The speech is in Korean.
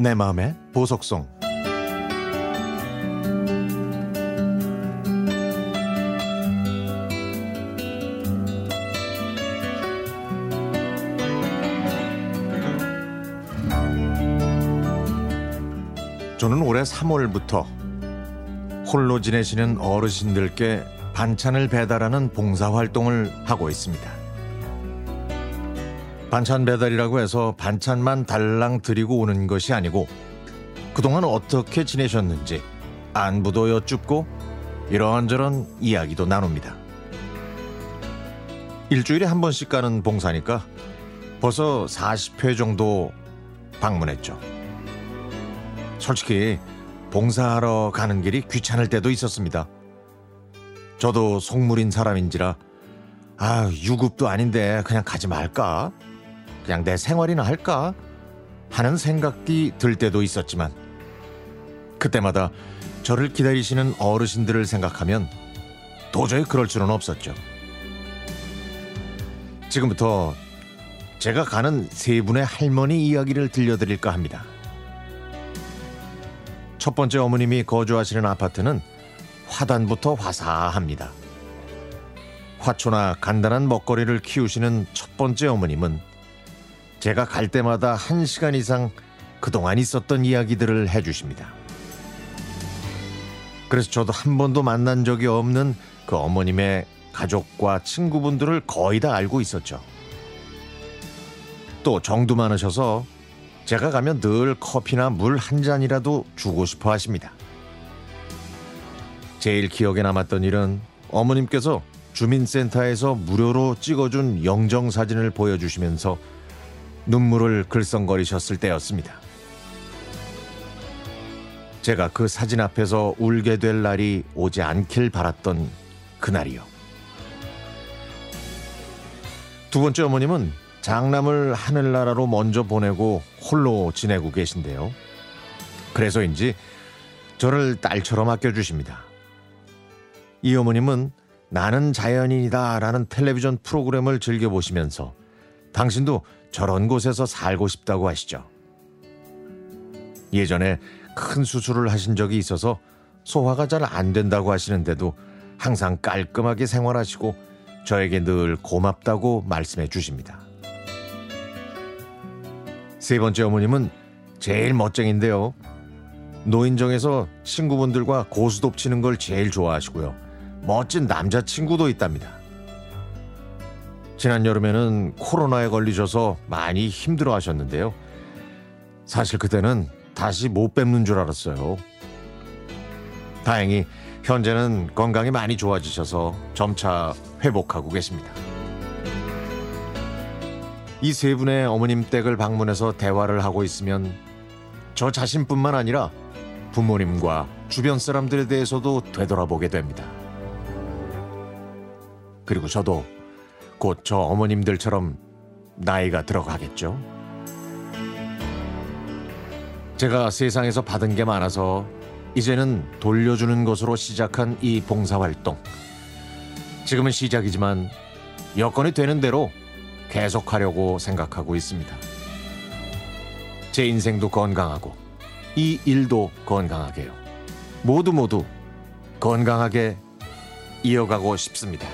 내 마음의 보석송 저는 올해 3월부터 홀로 지내시는 어르신들께 반찬을 배달하는 봉사활동을 하고 있습니다. 반찬 배달이라고 해서 반찬만 달랑 드리고 오는 것이 아니고 그동안 어떻게 지내셨는지 안부도 여쭙고 이런저런 이야기도 나눕니다. 일주일에 한 번씩 가는 봉사니까 벌써 40회 정도 방문했죠. 솔직히 봉사하러 가는 길이 귀찮을 때도 있었습니다. 저도 속물인 사람인지라 아 유급도 아닌데 그냥 가지 말까? 그냥 내 생활이나 할까? 하는 생각이 들 때도 있었지만 그때마다 저를 기다리시는 어르신들을 생각하면 도저히 그럴 수는 없었죠. 지금부터 제가 가는 세 분의 할머니 이야기를 들려드릴까 합니다. 첫 번째 어머님이 거주하시는 아파트는 화단부터 화사합니다. 화초나 간단한 먹거리를 키우시는 첫 번째 어머님은 제가 갈 때마다 한 시간 이상 그동안 있었던 이야기들을 해주십니다. 그래서 저도 한 번도 만난 적이 없는 그 어머님의 가족과 친구분들을 거의 다 알고 있었죠. 또 정도 많으셔서 제가 가면 늘 커피나 물 한 잔이라도 주고 싶어 하십니다. 제일 기억에 남았던 일은 어머님께서 주민센터에서 무료로 찍어준 영정 사진을 보여주시면서 눈물을 글썽거리셨을 때였습니다. 제가 그 사진 앞에서 울게 될 날이 오지 않길 바랐던 그날이요. 두 번째 어머님은 장남을 하늘나라로 먼저 보내고 홀로 지내고 계신데요. 그래서인지 저를 딸처럼 아껴주십니다. 이 어머님은 나는 자연인이다 라는 텔레비전 프로그램을 즐겨보시면서 당신도 저런 곳에서 살고 싶다고 하시죠. 예전에 큰 수술을 하신 적이 있어서 소화가 잘 안 된다고 하시는데도 항상 깔끔하게 생활하시고 저에게 늘 고맙다고 말씀해 주십니다. 세 번째 어머님은 제일 멋쟁인데요. 노인정에서 친구분들과 고수톱 치는 걸 제일 좋아하시고요. 멋진 남자친구도 있답니다. 지난 여름에는 코로나에 걸리셔서 많이 힘들어 하셨는데요. 사실 그때는 다시 못 뵙는 줄 알았어요. 다행히 현재는 건강이 많이 좋아지셔서 점차 회복하고 계십니다. 이 세 분의 어머님 댁을 방문해서 대화를 하고 있으면 저 자신뿐만 아니라 부모님과 주변 사람들에 대해서도 되돌아보게 됩니다. 그리고 저도 곧 저 어머님들처럼 나이가 들어가겠죠. 제가 세상에서 받은 게 많아서 이제는 돌려주는 것으로 시작한 이 봉사활동. 지금은 시작이지만 여건이 되는 대로 계속하려고 생각하고 있습니다. 제 인생도 건강하고 이 일도 건강하게요. 모두 모두 건강하게 이어가고 싶습니다.